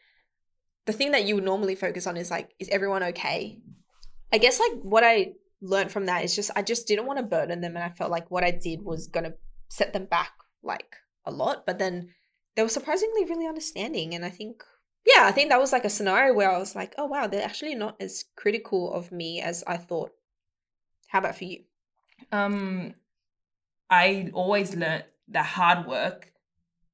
the thing that you would normally focus on is like, is everyone okay? I guess like what I learned from that is just I just didn't want to burden them, and I felt like what I did was gonna set them back like a lot. But then they were surprisingly really understanding, and I think. Yeah, I think that was like a scenario where I was like, oh wow, they're actually not as critical of me as I thought. How about for you? Um, I always learnt that hard work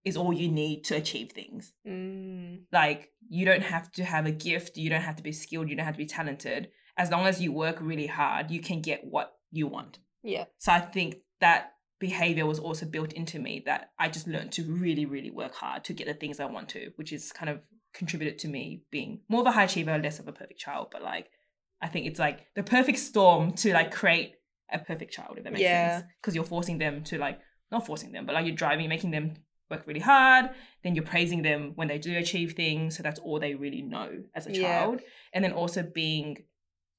is all you need to achieve things. Mm, Like you don't have to have a gift, you don't have to be skilled, you don't have to be talented. As long as you work really hard, you can get what you want. yeah. So I think that behavior was also built into me that I just learned to really, really work hard to get the things I want to, which is kind of contributed to me being more of a high achiever, less of a perfect child. But like, I think it's like the perfect storm to like create a perfect child, if that makes Yeah. sense. Because you're forcing them to like, not forcing them, but like you're driving, making them work really hard. Then you're praising them when they do achieve things. So that's all they really know as a Yeah. child. And then also being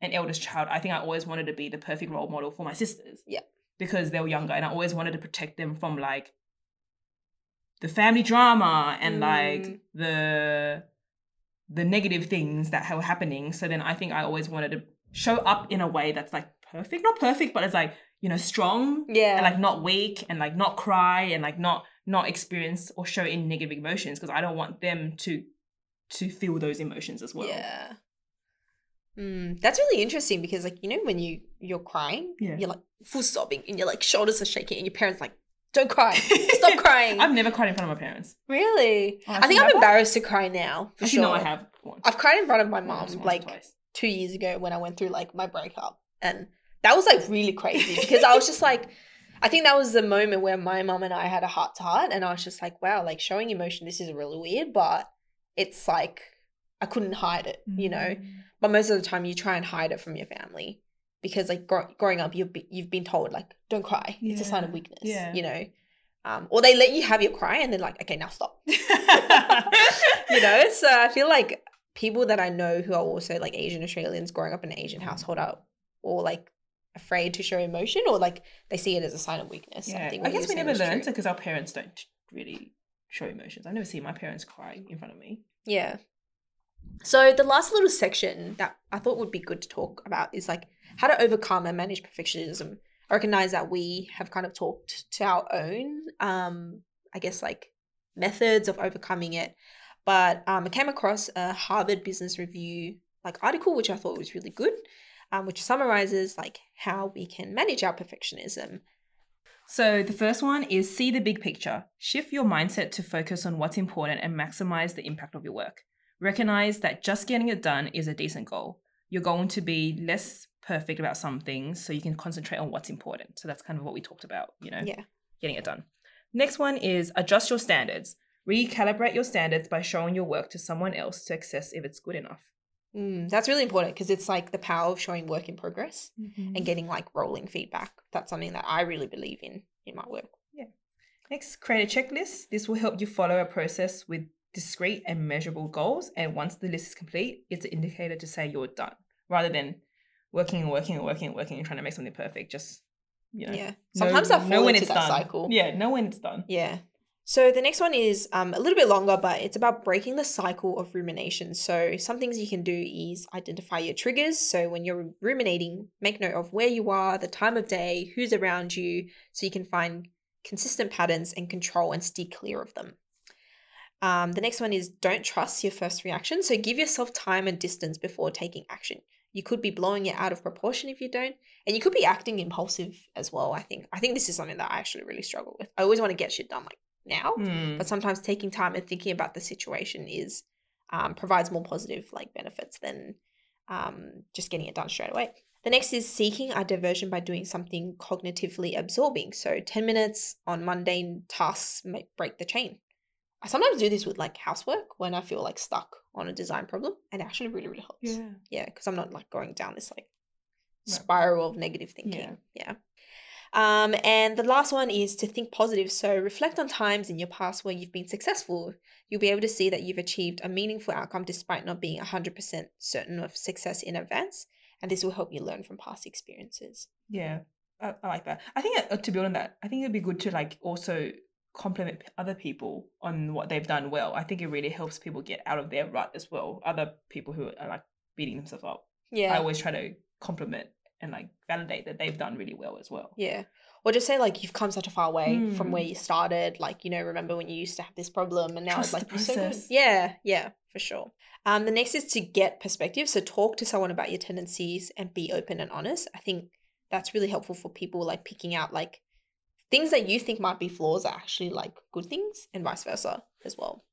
an eldest child, I think I always wanted to be the perfect role model for my sisters. Yeah. Because they were younger and I always wanted to protect them from like the family drama and like Mm. the the negative things that were happening. So then I think I always wanted to show up in a way that's like perfect, not perfect, but it's like, you know, strong Yeah. and like not weak and like not cry and like not not experience or show any negative emotions because I don't want them to to feel those emotions as well. Yeah. Mm, that's really interesting because, like, you know, when you you're crying, Yeah. you're like full sobbing, and your like shoulders are shaking, and your parents like, "Don't cry, stop crying." I've never cried in front of my parents. really? Oh, I think I'm embarrassed to cry now. For Actually, sure. no, I have. once. I've cried in front of my mom once like two years ago when I went through like my breakup, and that was like really crazy because I was just like, I think that was the moment where my mom and I had a heart to heart, and I was just like, wow, like showing emotion, this is really weird, but it's like I couldn't hide it, you know. Mm. But most of the time, you try and hide it from your family because, like, gro- growing up, you've be- you've been told like, don't cry, it's a sign of weakness, yeah. you know. Um, or they let you have your cry and then like, okay, now stop, you know. So I feel like people that I know who are also like Asian Australians growing up in an Asian household are or like afraid to show emotion or like they see it as a sign of weakness. yeah. I, think I guess we never learned it because our parents don't really show emotions. I've never seen my parents cry in front of me. Yeah. So the last little section that I thought would be good to talk about is like how to overcome and manage perfectionism. I recognize that we have kind of talked to our own, um, I guess like methods of overcoming it. But um, I came across a Harvard Business Review like article, which I thought was really good, um, which summarizes like how we can manage our perfectionism. So the first one is see the big picture. Shift your mindset to focus on what's important and maximize the impact of your work. Recognize that just getting it done is a decent goal. You're going to be less perfect about some things, so you can concentrate on what's important. So that's kind of what we talked about, you know, Yeah. getting it done. Next one is adjust your standards. Recalibrate your standards by showing your work to someone else to assess if it's good enough. Mm, that's really important because it's like the power of showing work in progress. and getting like rolling feedback. That's something that I really believe in in my work. Yeah. Next, create a checklist. This will help you follow a process with discrete and measurable goals. And once the list is complete, it's an indicator to say you're done rather than working and working and working and working and trying to make something perfect. Just, you know, Yeah. know- Sometimes I know fall when into it's that done. cycle. Yeah, know when it's done. Yeah. So the next one is um, a little bit longer, but it's about breaking the cycle of rumination. So some things you can do is identify your triggers. So when you're ruminating, make note of where you are, the time of day, who's around you, so you can find consistent patterns and control and steer clear of them. Um, the next one is don't trust your first reaction. So give yourself time and distance before taking action. You could be blowing it out of proportion if you don't, and you could be acting impulsive as well. I think. I think this is something that I actually really struggle with. I always want to get shit done like now, Hmm. but sometimes taking time and thinking about the situation is um, provides more positive like benefits than um, just getting it done straight away. The next is seeking a diversion by doing something cognitively absorbing. So 10 minutes on mundane tasks make break the chain. I sometimes do this with like housework when I feel like stuck on a design problem and it actually really, really helps. Yeah. Yeah, because I'm not like going down this like spiral of negative thinking. Yeah. Um, and the last one is to think positive. So reflect on times in your past where you've been successful. You'll be able to see that you've achieved a meaningful outcome despite not being 100% certain of success in advance. And this will help you learn from past experiences. Yeah, I, I like that. I think uh, to build on that, I think it'd be good to like also compliment other people on what they've done well. I think it really helps people get out of their rut as well. Other people who are like beating themselves up. Yeah. I always try to compliment and like validate that they've done really well as well. Yeah. Or just say like you've come such a far way from Mm. where you started. Like, you know, remember when you used to have this problem and now Trust it's like you're so good. Yeah, yeah, for sure. Um, the next is to get perspective. So talk to someone about your tendencies and be open and honest. I think that's really helpful for people like picking out like things that you think might be flaws are actually like good things and vice versa as well.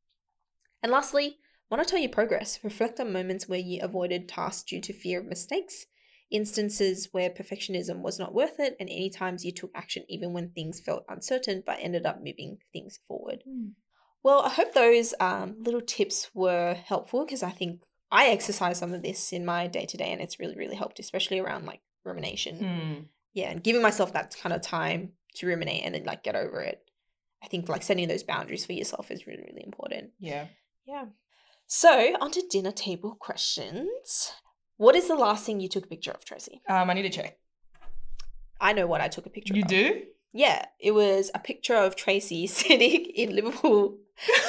And lastly, monitor your progress. Reflect on moments where you avoided tasks due to fear of mistakes instances where perfectionism was not worth it, and any times you took action even when things felt uncertain but ended up moving things forward. Well, I hope those um, little tips were helpful because I think I exercise some of this in my day to day, and it's really, really helped, especially around like rumination. Mm. Yeah, and giving myself that kind of time to ruminate and then like get over it. I think like setting those boundaries for yourself is really, really important. Yeah. Yeah. So, on to dinner table questions. What is the last thing you took a picture of, Tracy? Um, I need to check. I know what I took a picture You of. You do? Yeah, it was a picture of Tracy sitting in Liverpool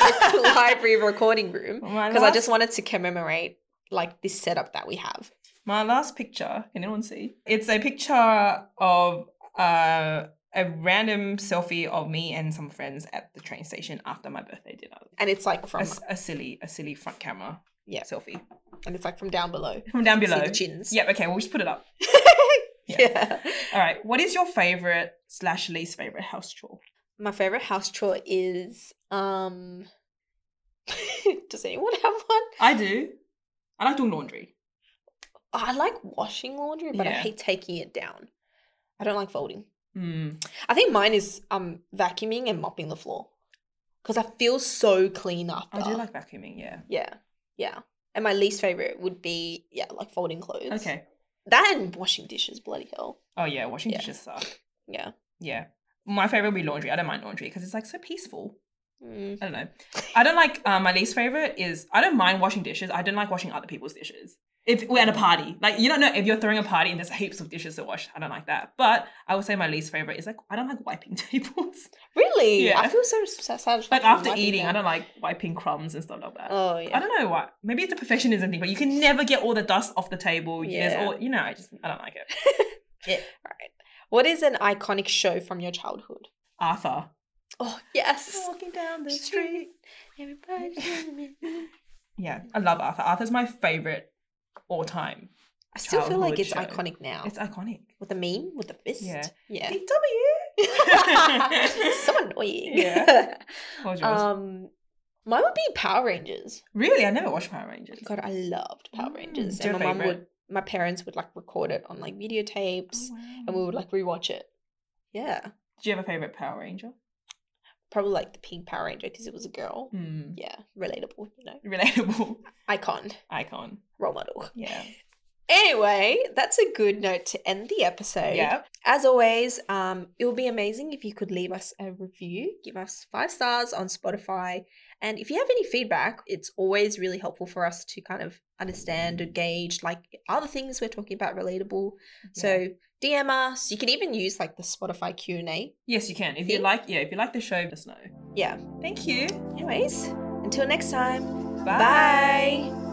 Library recording room because I just wanted to commemorate like this setup that we have. My last picture, can anyone see? It's a picture of uh, a random selfie of me and some friends at the train station after my birthday dinner. And it's like A, from s- a silly, a silly front camera Yeah. selfie and it's like from down below. from down See below. the chins. Yep. Okay, we'll just put it up. yeah. Yeah. All right. What is your favorite slash least favorite house chore? My favorite house chore is um Does anyone have one? I do. I like doing laundry. I like washing laundry, but I hate taking it down. I don't like folding. Mm. I think mine is um vacuuming and mopping the floor because I feel so clean after. I do like vacuuming. Yeah. Yeah, yeah. And my least favorite would be yeah, like folding clothes. Okay. That and washing dishes. Bloody hell. Oh yeah, washing Yeah. dishes suck. Yeah. Yeah. My favorite would be laundry. I don't mind laundry because it's like so peaceful. Mm. I don't know. I don't like um, my least favorite is I don't mind washing dishes. I don't like washing other people's dishes. If we're at a party, like you don't know if you're throwing a party and there's heaps of dishes to wash. I don't like that. But I would say my least favorite is like I don't like wiping tables. Really? Yeah. I feel so sa- satisfied. like after eating, I don't like wiping crumbs and stuff like that. Oh yeah. I don't know why. Maybe it's a perfectionism thing, but you can never get all the dust off the table. Yeah. all you know. I just I don't like it. Yeah. Right. What is an iconic show from your childhood? Arthur. Oh yes. Walking down the street. Everybody. Yeah, I love Arthur. Arthur's my favorite all time. I still feel like it's show. iconic now. It's iconic. with the meme, with the fist. Yeah. Yeah. DW. so annoying. Yeah. What was yours? um, mine would be Power Rangers. really, I never watched Power Rangers. God, I loved Power Mm, Rangers, and my mum favourite? would, my parents would like record it on like videotapes, Oh, and we would like rewatch it. Yeah, Do you have a favorite Power Ranger? Probably like the pink Power Ranger because it was a girl. Hmm. Yeah, relatable, you know, Relatable icon, icon. role model. Yeah. Anyway, that's a good note to end the episode. Yeah. As always, um, it would be amazing if you could leave us a review, give us five stars on Spotify. And if you have any feedback, it's always really helpful for us to kind of understand and gauge like are the things we're talking about relatable. So DM us. You can even use like the Spotify Q and A. Yes, you can. If you like, yeah, if you like the show, let us know. Yeah. Thank you. Anyways, until next time. Bye. Bye.